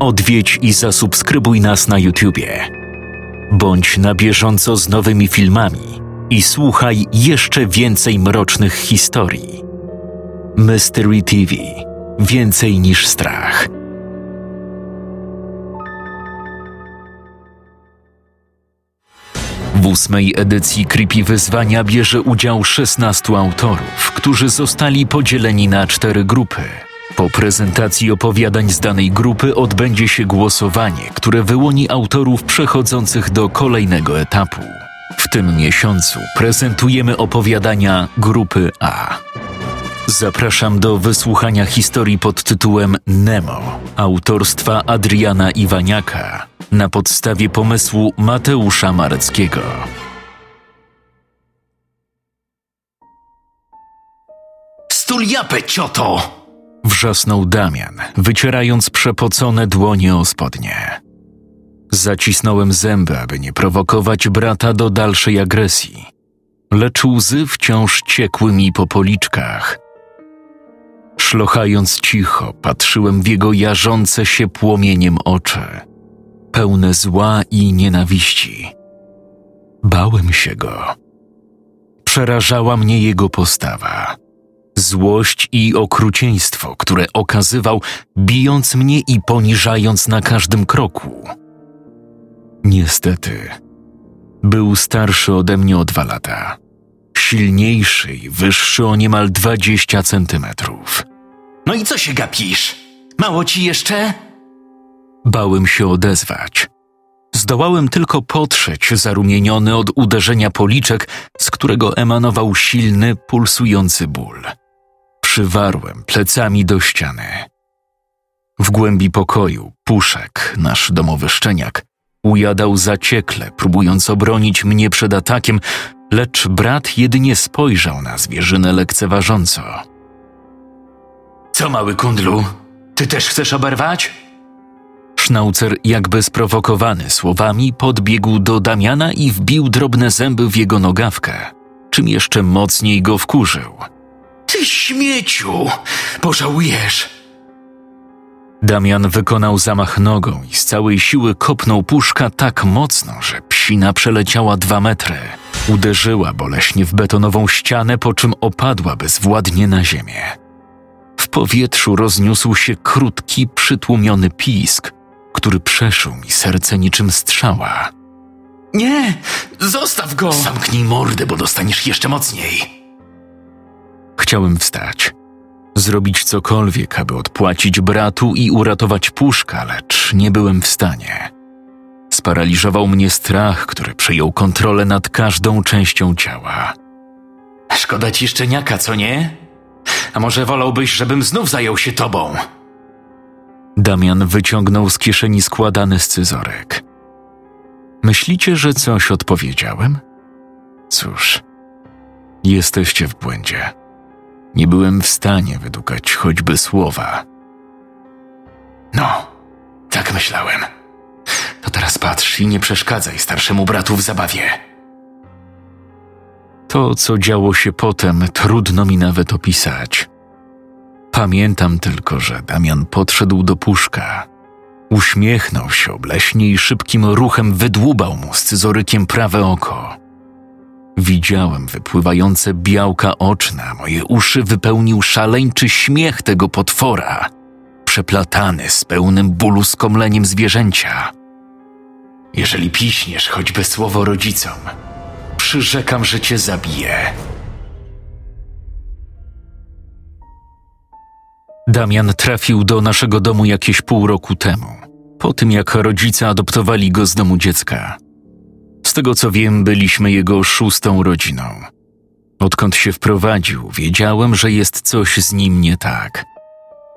Odwiedź i zasubskrybuj nas na YouTubie. Bądź na bieżąco z nowymi filmami i słuchaj jeszcze więcej mrocznych historii. Mystery TV Więcej niż strach. W ósmej edycji Creepy Wyzwania bierze udział 16 autorów, którzy zostali podzieleni na cztery grupy. Po prezentacji opowiadań z danej grupy odbędzie się głosowanie, które wyłoni autorów przechodzących do kolejnego etapu. W tym miesiącu prezentujemy opowiadania grupy A. Zapraszam do wysłuchania historii pod tytułem Nemo autorstwa Adriana Iwaniaka na podstawie pomysłu Mateusza Mareckiego. Stul japę, cioto! Wrzasnął Damian, wycierając przepocone dłonie o spodnie. Zacisnąłem zęby, aby nie prowokować brata do dalszej agresji, lecz łzy wciąż ciekły mi po policzkach. Szlochając cicho, patrzyłem w jego jarzące się płomieniem oczy, pełne zła i nienawiści. Bałem się go. Przerażała mnie jego postawa, złość i okrucieństwo, które okazywał, bijąc mnie i poniżając na każdym kroku. Niestety, był starszy ode mnie o dwa lata silniejszy i wyższy o niemal dwadzieścia centymetrów. No i co się gapisz? Mało ci jeszcze? Bałem się odezwać. Zdołałem tylko potrzeć zarumieniony od uderzenia policzek, z którego emanował silny, pulsujący ból. Przywarłem plecami do ściany. W głębi pokoju Puszek, nasz domowy szczeniak, ujadał zaciekle, próbując obronić mnie przed atakiem, lecz brat jedynie spojrzał na zwierzynę lekceważąco. Co, mały kundlu? Ty też chcesz oberwać? Sznaucer, jakby sprowokowany słowami, podbiegł do Damiana i wbił drobne zęby w jego nogawkę, czym jeszcze mocniej go wkurzył. Ty śmieciu! Pożałujesz! Damian wykonał zamach nogą i z całej siły kopnął puszka tak mocno, że psina przeleciała dwa metry. Uderzyła boleśnie w betonową ścianę, po czym opadła bezwładnie na ziemię. W powietrzu rozniósł się krótki, przytłumiony pisk, który przeszył mi serce niczym strzała. Nie! Zostaw go! Zamknij mordę, bo dostaniesz jeszcze mocniej. Chciałem wstać, zrobić cokolwiek, aby odpłacić bratu i uratować puszka, lecz nie byłem w stanie. Sparaliżował mnie strach, który przejął kontrolę nad każdą częścią ciała. Szkoda ci szczeniaka, co nie? A może wolałbyś, żebym znów zajął się tobą? Damian wyciągnął z kieszeni składany scyzorek. Myślicie, że coś odpowiedziałem? Cóż, jesteście w błędzie. Nie byłem w stanie wydukać choćby słowa. No, tak myślałem. To teraz patrz i nie przeszkadzaj starszemu bratu w zabawie. To, co działo się potem, trudno mi nawet opisać. Pamiętam tylko, że Damian podszedł do puszka. Uśmiechnął się obleśnie i szybkim ruchem wydłubał mu scyzorykiem prawe oko. Widziałem wypływające białka oczna, moje uszy wypełnił szaleńczy śmiech tego potwora, przeplatany z pełnym bólu skomleniem zwierzęcia. Jeżeli piśniesz choćby słowo rodzicom, przyrzekam, że cię zabiję. Damian trafił do naszego domu jakieś pół roku temu, po tym jak rodzice adoptowali go z domu dziecka. Tego co wiem, byliśmy jego szóstą rodziną. Odkąd się wprowadził, wiedziałem, że jest coś z nim nie tak.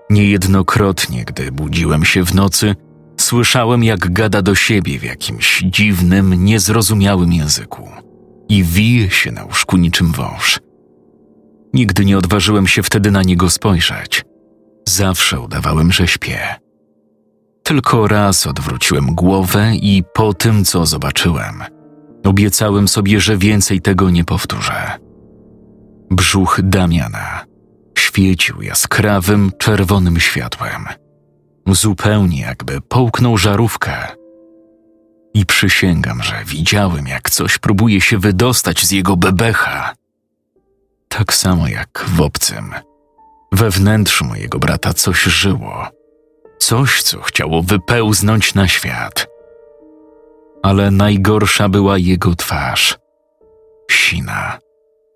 Niejednokrotnie, gdy budziłem się w nocy, słyszałem, jak gada do siebie w jakimś dziwnym, niezrozumiałym języku i wije się na łóżku niczym wąż. Nigdy nie odważyłem się wtedy na niego spojrzeć. Zawsze udawałem, że śpię. Tylko raz odwróciłem głowę i po tym, co zobaczyłem, obiecałem sobie, że więcej tego nie powtórzę. Brzuch Damiana świecił jaskrawym, czerwonym światłem. zupełnie jakby połknął żarówkę. I przysięgam, że widziałem, jak coś próbuje się wydostać z jego bebecha. Tak samo jak w obcym. We wnętrzu mojego brata coś żyło. Coś, co chciało wypełznąć na świat. Ale najgorsza była jego twarz. Sina,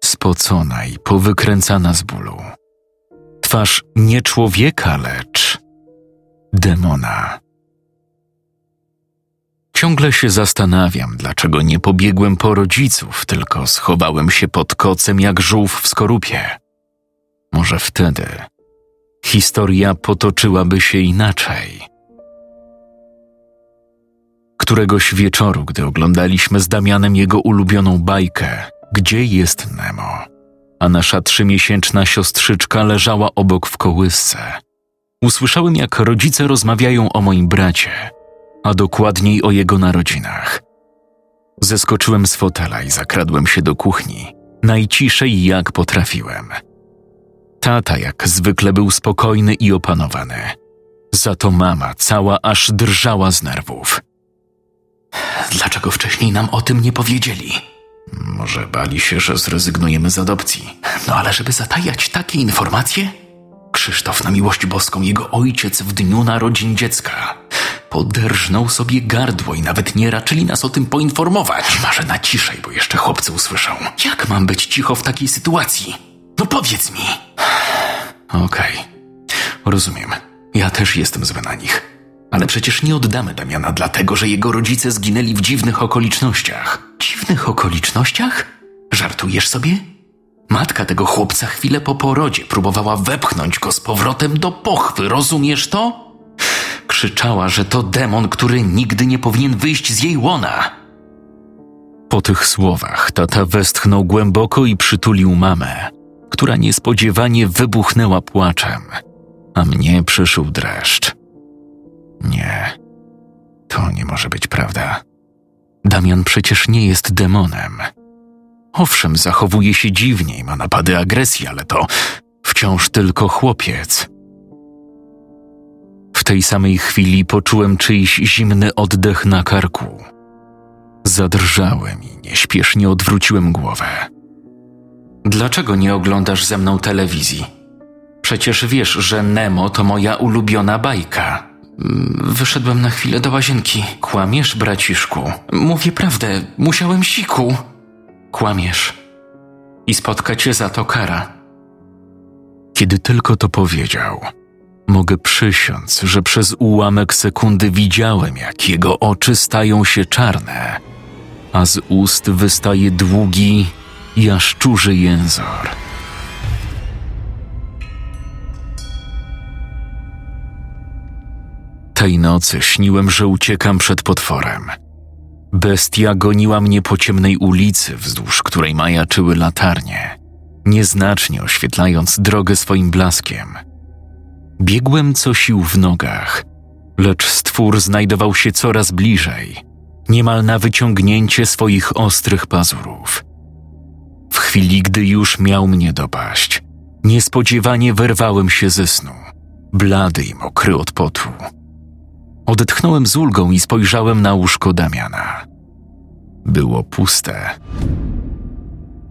spocona i powykręcana z bólu. Twarz nie człowieka, lecz demona. Ciągle się zastanawiam, dlaczego nie pobiegłem po rodziców, tylko schowałem się pod kocem jak żółw w skorupie. Może wtedy historia potoczyłaby się inaczej. Któregoś wieczoru, gdy oglądaliśmy z Damianem jego ulubioną bajkę, gdzie jest Nemo, a nasza trzymiesięczna siostrzyczka leżała obok w kołysce, usłyszałem, jak rodzice rozmawiają o moim bracie, a dokładniej o jego narodzinach. Zeskoczyłem z fotela i zakradłem się do kuchni, najciszej jak potrafiłem. Tata jak zwykle był spokojny i opanowany. Za to mama cała aż drżała z nerwów. Dlaczego wcześniej nam o tym nie powiedzieli? Może bali się, że zrezygnujemy z adopcji. No ale żeby zatajać takie informacje? Krzysztof na miłość boską, jego ojciec w dniu narodzin dziecka. Poderżnął sobie gardło i nawet nie raczyli nas o tym poinformować. Może na ciszej, bo jeszcze chłopcy usłyszą. Jak mam być cicho w takiej sytuacji? No powiedz mi. Okej, okay. rozumiem. Ja też jestem zły na nich. Ale przecież nie oddamy Damiana dlatego, że jego rodzice zginęli w dziwnych okolicznościach. Dziwnych okolicznościach? Żartujesz sobie? Matka tego chłopca chwilę po porodzie próbowała wepchnąć go z powrotem do pochwy, rozumiesz to? Krzyczała, że to demon, który nigdy nie powinien wyjść z jej łona. Po tych słowach tata westchnął głęboko i przytulił mamę, która niespodziewanie wybuchnęła płaczem, a mnie przyszył dreszcz. Nie, to nie może być prawda. Damian przecież nie jest demonem. Owszem, zachowuje się dziwnie i ma napady agresji, ale to wciąż tylko chłopiec. W tej samej chwili poczułem czyjś zimny oddech na karku. Zadrżałem i nieśpiesznie odwróciłem głowę. Dlaczego nie oglądasz ze mną telewizji? Przecież wiesz, że Nemo to moja ulubiona bajka. Wyszedłem na chwilę do łazienki. Kłamiesz, braciszku. Mówię prawdę, musiałem siku. Kłamiesz. I spotka cię za to kara. Kiedy tylko to powiedział, mogę przysiąc, że przez ułamek sekundy widziałem, jak jego oczy stają się czarne, a z ust wystaje długi, jaszczurzy jęzor. Tej nocy śniłem, że uciekam przed potworem. Bestia goniła mnie po ciemnej ulicy, wzdłuż której majaczyły latarnie, nieznacznie oświetlając drogę swoim blaskiem. Biegłem co sił w nogach, lecz stwór znajdował się coraz bliżej, niemal na wyciągnięcie swoich ostrych pazurów. W chwili, gdy już miał mnie dopaść, niespodziewanie wyrwałem się ze snu, blady i mokry od potu. Odetchnąłem z ulgą i spojrzałem na łóżko Damiana. Było puste.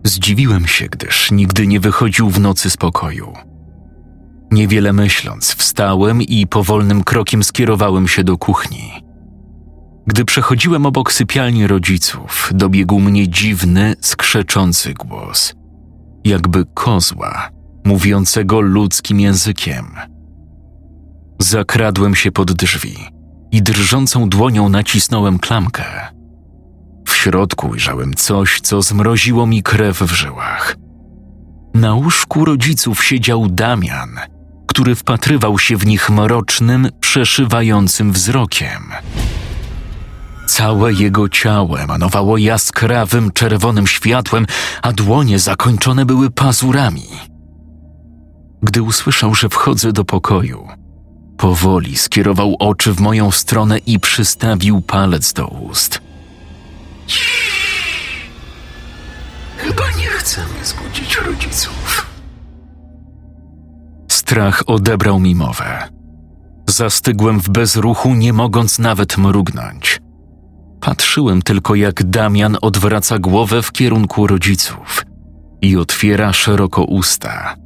Zdziwiłem się, gdyż nigdy nie wychodził w nocy z pokoju. Niewiele myśląc, wstałem i powolnym krokiem skierowałem się do kuchni. Gdy przechodziłem obok sypialni rodziców, dobiegł mnie dziwny, skrzeczący głos, jakby kozła, mówiącego ludzkim językiem. Zakradłem się pod drzwi i drżącą dłonią nacisnąłem klamkę. W środku ujrzałem coś, co zmroziło mi krew w żyłach. Na łóżku rodziców siedział Damian, który wpatrywał się w nich mrocznym, przeszywającym wzrokiem. Całe jego ciało emanowało jaskrawym, czerwonym światłem, a dłonie zakończone były pazurami. Gdy usłyszał, że wchodzę do pokoju, Powoli skierował oczy w moją stronę i przystawił palec do ust. Chyba nie chcemy zbudzić rodziców. Strach odebrał mi mowę. Zastygłem w bezruchu, nie mogąc nawet mrugnąć. Patrzyłem tylko, jak Damian odwraca głowę w kierunku rodziców i otwiera szeroko usta.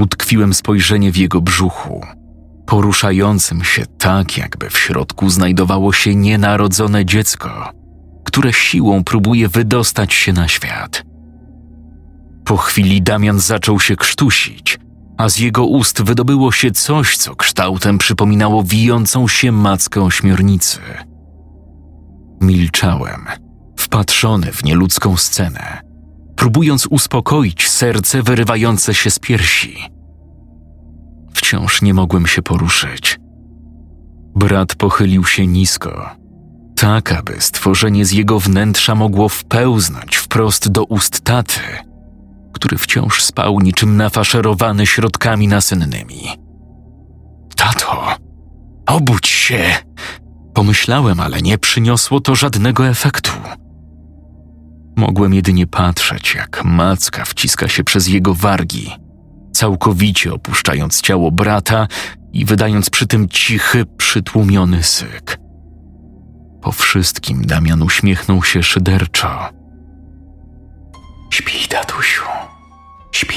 Utkwiłem spojrzenie w jego brzuchu, poruszającym się tak, jakby w środku znajdowało się nienarodzone dziecko, które siłą próbuje wydostać się na świat. Po chwili Damian zaczął się krztusić, a z jego ust wydobyło się coś, co kształtem przypominało wijącą się mackę ośmiornicy. Milczałem, wpatrzony w nieludzką scenę, próbując uspokoić serce wyrywające się z piersi. Wciąż nie mogłem się poruszyć. Brat pochylił się nisko, tak aby stworzenie z jego wnętrza mogło wpełznąć wprost do ust taty, który wciąż spał niczym nafaszerowany środkami nasennymi. Tato, obudź się! Pomyślałem, ale nie przyniosło to żadnego efektu. Mogłem jedynie patrzeć, jak macka wciska się przez jego wargi, całkowicie opuszczając ciało brata i wydając przy tym cichy, przytłumiony syk. Po wszystkim Damian uśmiechnął się szyderczo. Śpi, tatusiu, śpi.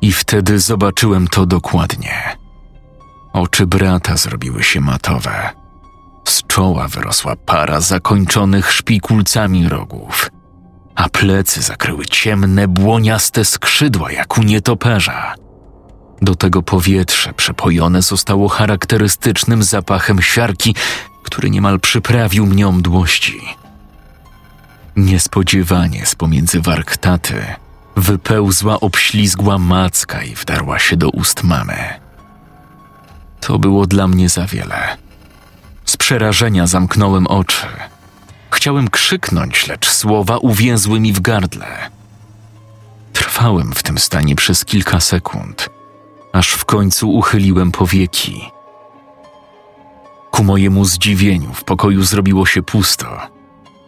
I wtedy zobaczyłem to dokładnie. Oczy brata zrobiły się matowe. Z czoła wyrosła para zakończonych szpikulcami rogów, a plecy zakryły ciemne, błoniaste skrzydła jak u nietoperza. Do tego powietrze przepojone zostało charakterystycznym zapachem siarki, który niemal przyprawił mnie o mdłości. Niespodziewanie z pomiędzy warg taty wypełzła obślizgła macka i wdarła się do ust mamy. To było dla mnie za wiele. Z przerażenia zamknąłem oczy. Chciałem krzyknąć, lecz słowa uwięzły mi w gardle. Trwałem w tym stanie przez kilka sekund, aż w końcu uchyliłem powieki. Ku mojemu zdziwieniu w pokoju zrobiło się pusto.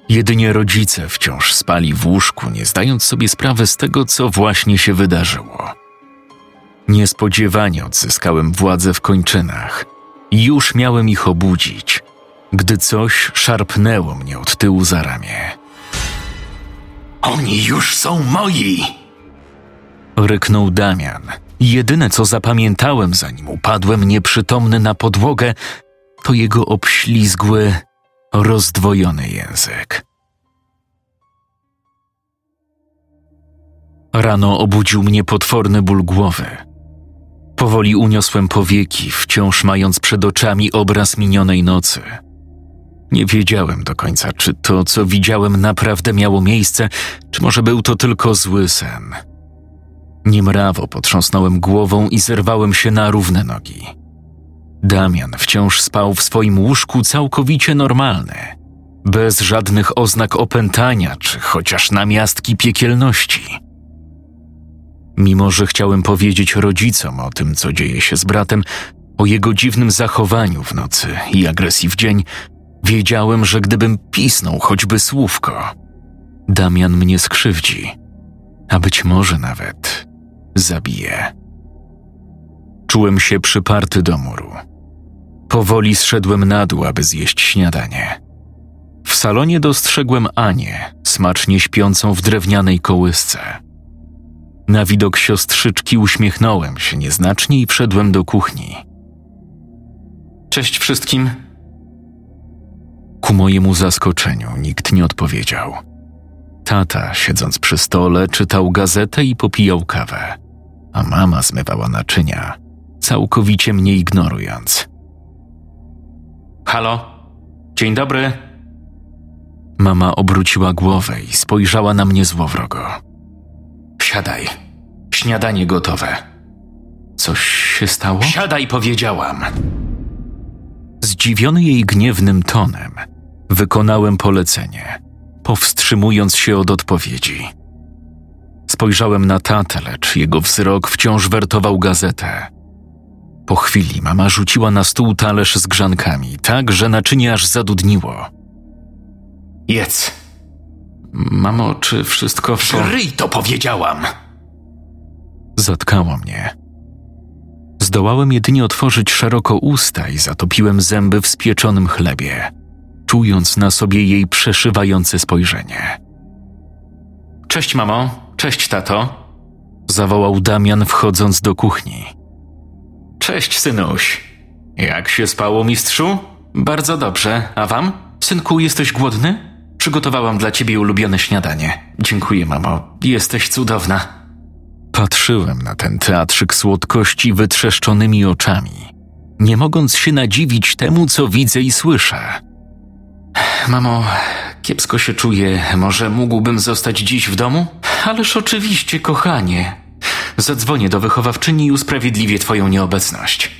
Jedynie rodzice wciąż spali w łóżku, nie zdając sobie sprawy z tego, co właśnie się wydarzyło. Niespodziewanie odzyskałem władzę w kończynach i już miałem ich obudzić, gdy coś szarpnęło mnie od tyłu za ramię. Oni już są moi! Ryknął Damian. Jedyne, co zapamiętałem, zanim upadłem nieprzytomny na podłogę, to jego obślizgły, rozdwojony język. Rano obudził mnie potworny ból głowy. Powoli uniosłem powieki, wciąż mając przed oczami obraz minionej nocy. Nie wiedziałem do końca, czy to, co widziałem, naprawdę miało miejsce, czy może był to tylko zły sen. Niemrawo potrząsnąłem głową i zerwałem się na równe nogi. Damian wciąż spał w swoim łóżku całkowicie normalny, bez żadnych oznak opętania czy chociaż namiastki piekielności. Mimo, że chciałem powiedzieć rodzicom o tym, co dzieje się z bratem, o jego dziwnym zachowaniu w nocy i agresji w dzień, wiedziałem, że gdybym pisnął choćby słówko, Damian mnie skrzywdzi, a być może nawet zabije. Czułem się przyparty do muru. Powoli zszedłem na dół, aby zjeść śniadanie. W salonie dostrzegłem Anię, smacznie śpiącą w drewnianej kołysce. Na widok siostrzyczki uśmiechnąłem się nieznacznie i wszedłem do kuchni. Cześć wszystkim. Ku mojemu zaskoczeniu nikt nie odpowiedział. Tata, siedząc przy stole, czytał gazetę i popijał kawę, a mama zmywała naczynia, całkowicie mnie ignorując. Halo? Dzień dobry. Mama obróciła głowę i spojrzała na mnie złowrogo. Siadaj. Śniadanie gotowe. Coś się stało? Siadaj, powiedziałam. Zdziwiony jej gniewnym tonem, wykonałem polecenie, powstrzymując się od odpowiedzi. Spojrzałem na tatę, lecz jego wzrok wciąż wertował gazetę. Po chwili mama rzuciła na stół talerz z grzankami, tak, że naczynie aż zadudniło. Jedz. Mamo, czy wszystko w Ryj to powiedziałam! Zatkało mnie. Zdołałem jedynie otworzyć szeroko usta i zatopiłem zęby w spieczonym chlebie, czując na sobie jej przeszywające spojrzenie. Cześć, mamo. Cześć, tato. Zawołał Damian, wchodząc do kuchni. Cześć, synuś. Jak się spało, mistrzu? Bardzo dobrze. A wam? Synku, jesteś głodny? Przygotowałam dla ciebie ulubione śniadanie. Dziękuję, mamo. Jesteś cudowna. Patrzyłem na ten teatrzyk słodkości wytrzeszczonymi oczami, nie mogąc się nadziwić temu, co widzę i słyszę. Mamo, kiepsko się czuję. Może mógłbym zostać dziś w domu? Ależ oczywiście, kochanie. Zadzwonię do wychowawczyni i usprawiedliwię twoją nieobecność.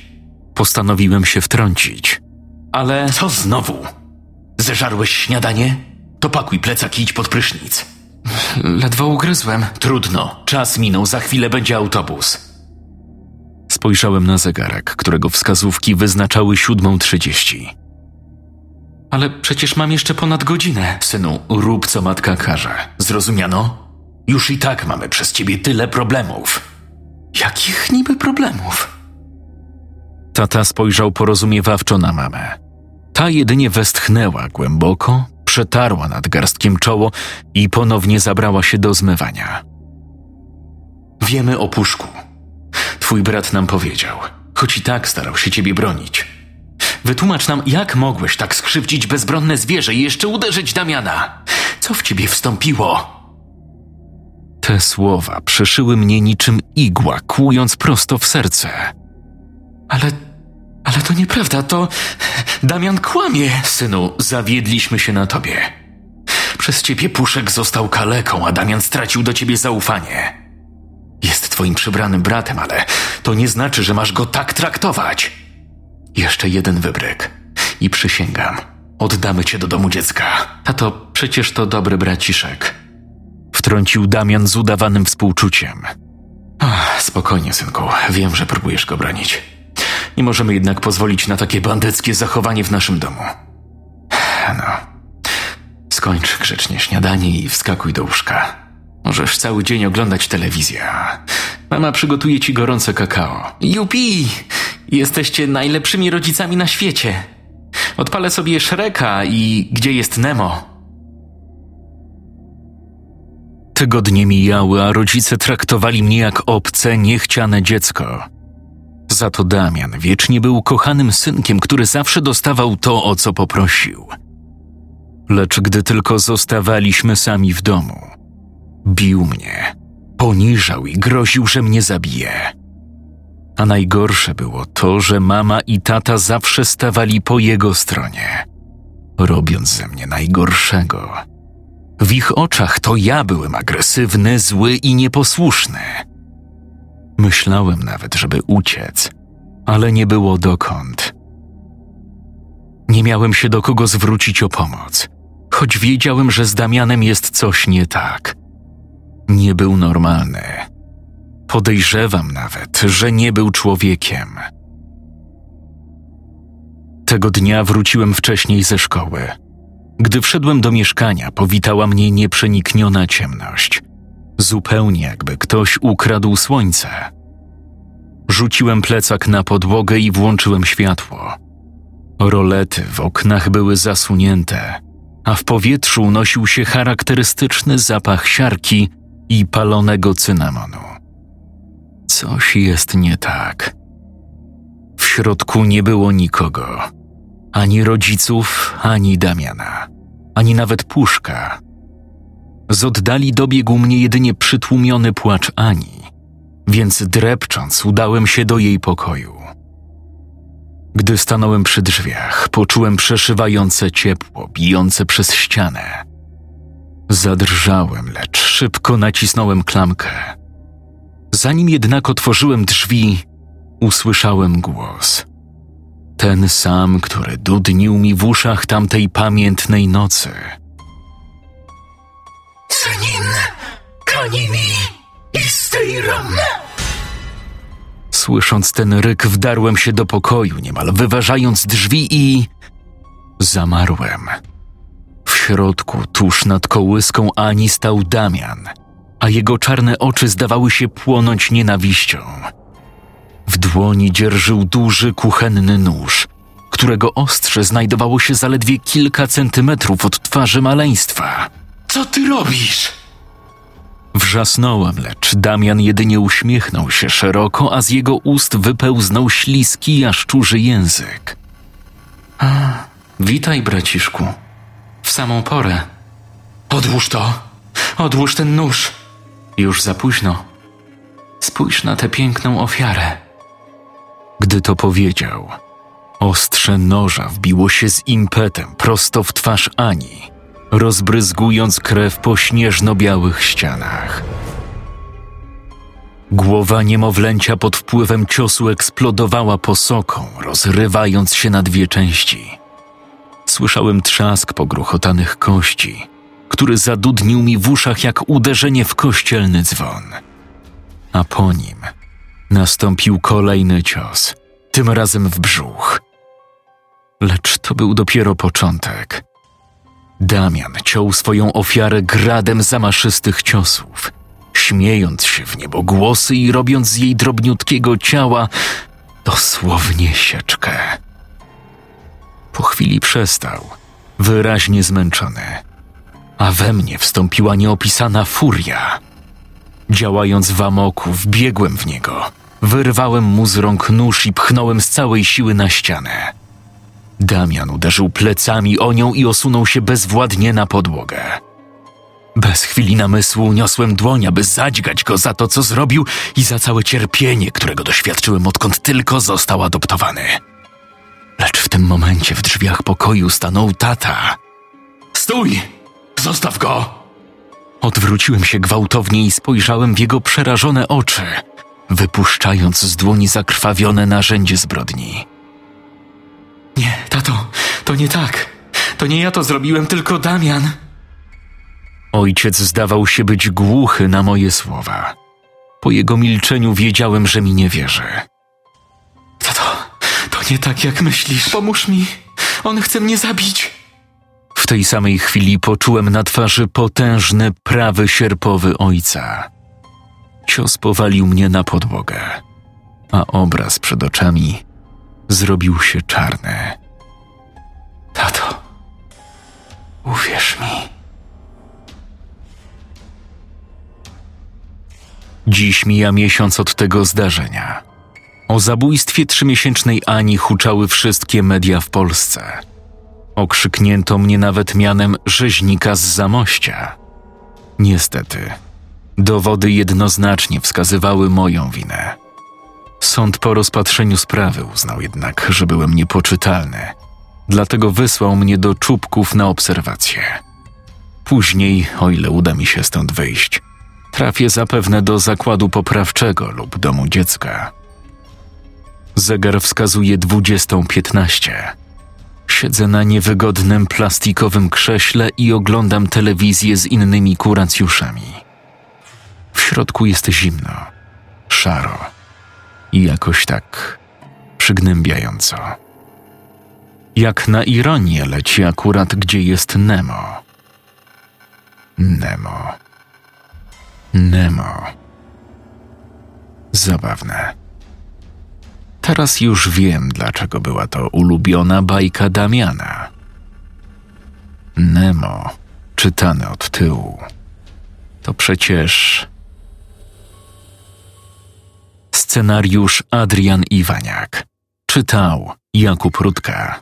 Postanowiłem się wtrącić. Ale co znowu? Zeżarłeś śniadanie? To pakuj plecak i idź pod prysznic. Ledwo ugryzłem. Trudno. Czas minął, za chwilę będzie autobus. Spojrzałem na zegarek, którego wskazówki wyznaczały siódmą trzydzieści. Ale przecież mam jeszcze ponad godzinę. Synu, rób co matka każe. Zrozumiano? Już i tak mamy przez ciebie tyle problemów. Jakich niby problemów? Tata spojrzał porozumiewawczo na mamę. Ta jedynie westchnęła głęboko, przetarła nad garstkiem czoło i ponownie zabrała się do zmywania. Wiemy o puszku. Twój brat nam powiedział, choć i tak starał się ciebie bronić. Wytłumacz nam, jak mogłeś tak skrzywdzić bezbronne zwierzę i jeszcze uderzyć Damiana? Co w ciebie wstąpiło? Te słowa przeszyły mnie niczym igła, kłując prosto w serce. Ale. Ale to nieprawda, to. Damian kłamie. Synu, zawiedliśmy się na tobie. Przez ciebie Puszek został kaleką, a Damian stracił do ciebie zaufanie. Jest twoim przybranym bratem, ale to nie znaczy, że masz go tak traktować. Jeszcze jeden wybryk i przysięgam, oddamy cię do domu dziecka. Tato, przecież to dobry braciszek. Wtrącił Damian z udawanym współczuciem. Ach, spokojnie, synku, wiem, że próbujesz go bronić. Nie możemy jednak pozwolić na takie bandyckie zachowanie w naszym domu. No, skończ grzecznie śniadanie i wskakuj do łóżka. Możesz cały dzień oglądać telewizję. Mama przygotuje ci gorące kakao. Jupi! Jesteście najlepszymi rodzicami na świecie. Odpalę sobie Shreka i gdzie jest Nemo? Tygodnie mijały, a rodzice traktowali mnie jak obce, niechciane dziecko. Za to Damian wiecznie był kochanym synkiem, który zawsze dostawał to, o co poprosił. Lecz gdy tylko zostawaliśmy sami w domu, bił mnie, poniżał i groził, że mnie zabije. A najgorsze było to, że mama i tata zawsze stawali po jego stronie, robiąc ze mnie najgorszego. W ich oczach to ja byłem agresywny, zły i nieposłuszny. Myślałem nawet, żeby uciec, ale nie było dokąd. Nie miałem się do kogo zwrócić o pomoc, choć wiedziałem, że z Damianem jest coś nie tak. Nie był normalny. Podejrzewam nawet, że nie był człowiekiem. Tego dnia wróciłem wcześniej ze szkoły. Gdy wszedłem do mieszkania, powitała mnie nieprzenikniona ciemność – zupełnie jakby ktoś ukradł słońce. Rzuciłem plecak na podłogę i włączyłem światło. Rolety w oknach były zasunięte, a w powietrzu unosił się charakterystyczny zapach siarki i palonego cynamonu. Coś jest nie tak. W środku nie było nikogo ani rodziców, ani Damiana, ani nawet puszka, z oddali dobiegł mnie jedynie przytłumiony płacz Ani, więc drepcząc udałem się do jej pokoju. Gdy stanąłem przy drzwiach, poczułem przeszywające ciepło bijące przez ścianę. Zadrżałem, lecz szybko nacisnąłem klamkę. Zanim jednak otworzyłem drzwi, usłyszałem głos. Ten sam, który dudnił mi w uszach tamtej pamiętnej nocy – Senin kanimi isteiram. Słysząc ten ryk, wdarłem się do pokoju, niemal wyważając drzwi i. zamarłem. W środku, tuż nad kołyską Ani, stał Damian, a jego czarne oczy zdawały się płonąć nienawiścią. W dłoni dzierżył duży kuchenny nóż, którego ostrze znajdowało się zaledwie kilka centymetrów od twarzy maleństwa. Co ty robisz? Wrzasnąłem, lecz Damian jedynie uśmiechnął się szeroko, a z jego ust wypełznął śliski jaszczurzy język. A, witaj, braciszku. W samą porę. Odłóż to. Odłóż ten nóż. Już za późno. Spójrz na tę piękną ofiarę. Gdy to powiedział, ostrze noża wbiło się z impetem prosto w twarz Ani, rozbryzgując krew po śnieżno-białych ścianach. Głowa niemowlęcia pod wpływem ciosu eksplodowała posoką, rozrywając się na dwie części. Słyszałem trzask pogruchotanych kości, który zadudnił mi w uszach jak uderzenie w kościelny dzwon. A po nim nastąpił kolejny cios, tym razem w brzuch. Lecz to był dopiero początek. Damian ciął swoją ofiarę gradem zamaszystych ciosów, śmiejąc się w niebogłosy i robiąc z jej drobniutkiego ciała dosłownie sieczkę. Po chwili przestał, wyraźnie zmęczony, a we mnie wstąpiła nieopisana furia. Działając w amoku, wbiegłem w niego, wyrwałem mu z rąk nóż i pchnąłem z całej siły na ścianę. Damian uderzył plecami o nią i osunął się bezwładnie na podłogę. Bez chwili namysłu niosłem dłoń, aby zadźgać go za to, co zrobił i za całe cierpienie, którego doświadczyłem, odkąd tylko został adoptowany. Lecz w tym momencie w drzwiach pokoju stanął tata. Stój! Zostaw go! Odwróciłem się gwałtownie i spojrzałem w jego przerażone oczy, wypuszczając z dłoni zakrwawione narzędzie zbrodni. Nie, tato, to nie tak. To nie ja to zrobiłem, tylko Damian. Ojciec zdawał się być głuchy na moje słowa. Po jego milczeniu wiedziałem, że mi nie wierzy. Tato, to nie tak jak myślisz. Pomóż mi. On chce mnie zabić. Tej samej chwili poczułem na twarzy potężny prawy sierpowy ojca. Cios powalił mnie na podłogę, a obraz przed oczami zrobił się czarny. Tato, uwierz mi. Dziś mija miesiąc od tego zdarzenia. O zabójstwie trzymiesięcznej Ani huczały wszystkie media w Polsce. Okrzyknięto mnie nawet mianem rzeźnika z Zamościa. Niestety, dowody jednoznacznie wskazywały moją winę. Sąd po rozpatrzeniu sprawy uznał jednak, że byłem niepoczytalny, dlatego wysłał mnie do czubków na obserwację. Później, o ile uda mi się stąd wyjść, trafię zapewne do zakładu poprawczego lub domu dziecka. Zegar wskazuje 20.15. Siedzę na niewygodnym plastikowym krześle i oglądam telewizję z innymi kuracjuszami. W środku jest zimno, szaro i jakoś tak przygnębiająco. Jak na ironię leci akurat, gdzie jest Nemo. Nemo. Nemo. Zabawne. Teraz już wiem, dlaczego była to ulubiona bajka Damiana. Nemo, czytane od tyłu. To przecież. Scenariusz Adrian Iwaniak. Czytał Jakub Rutka.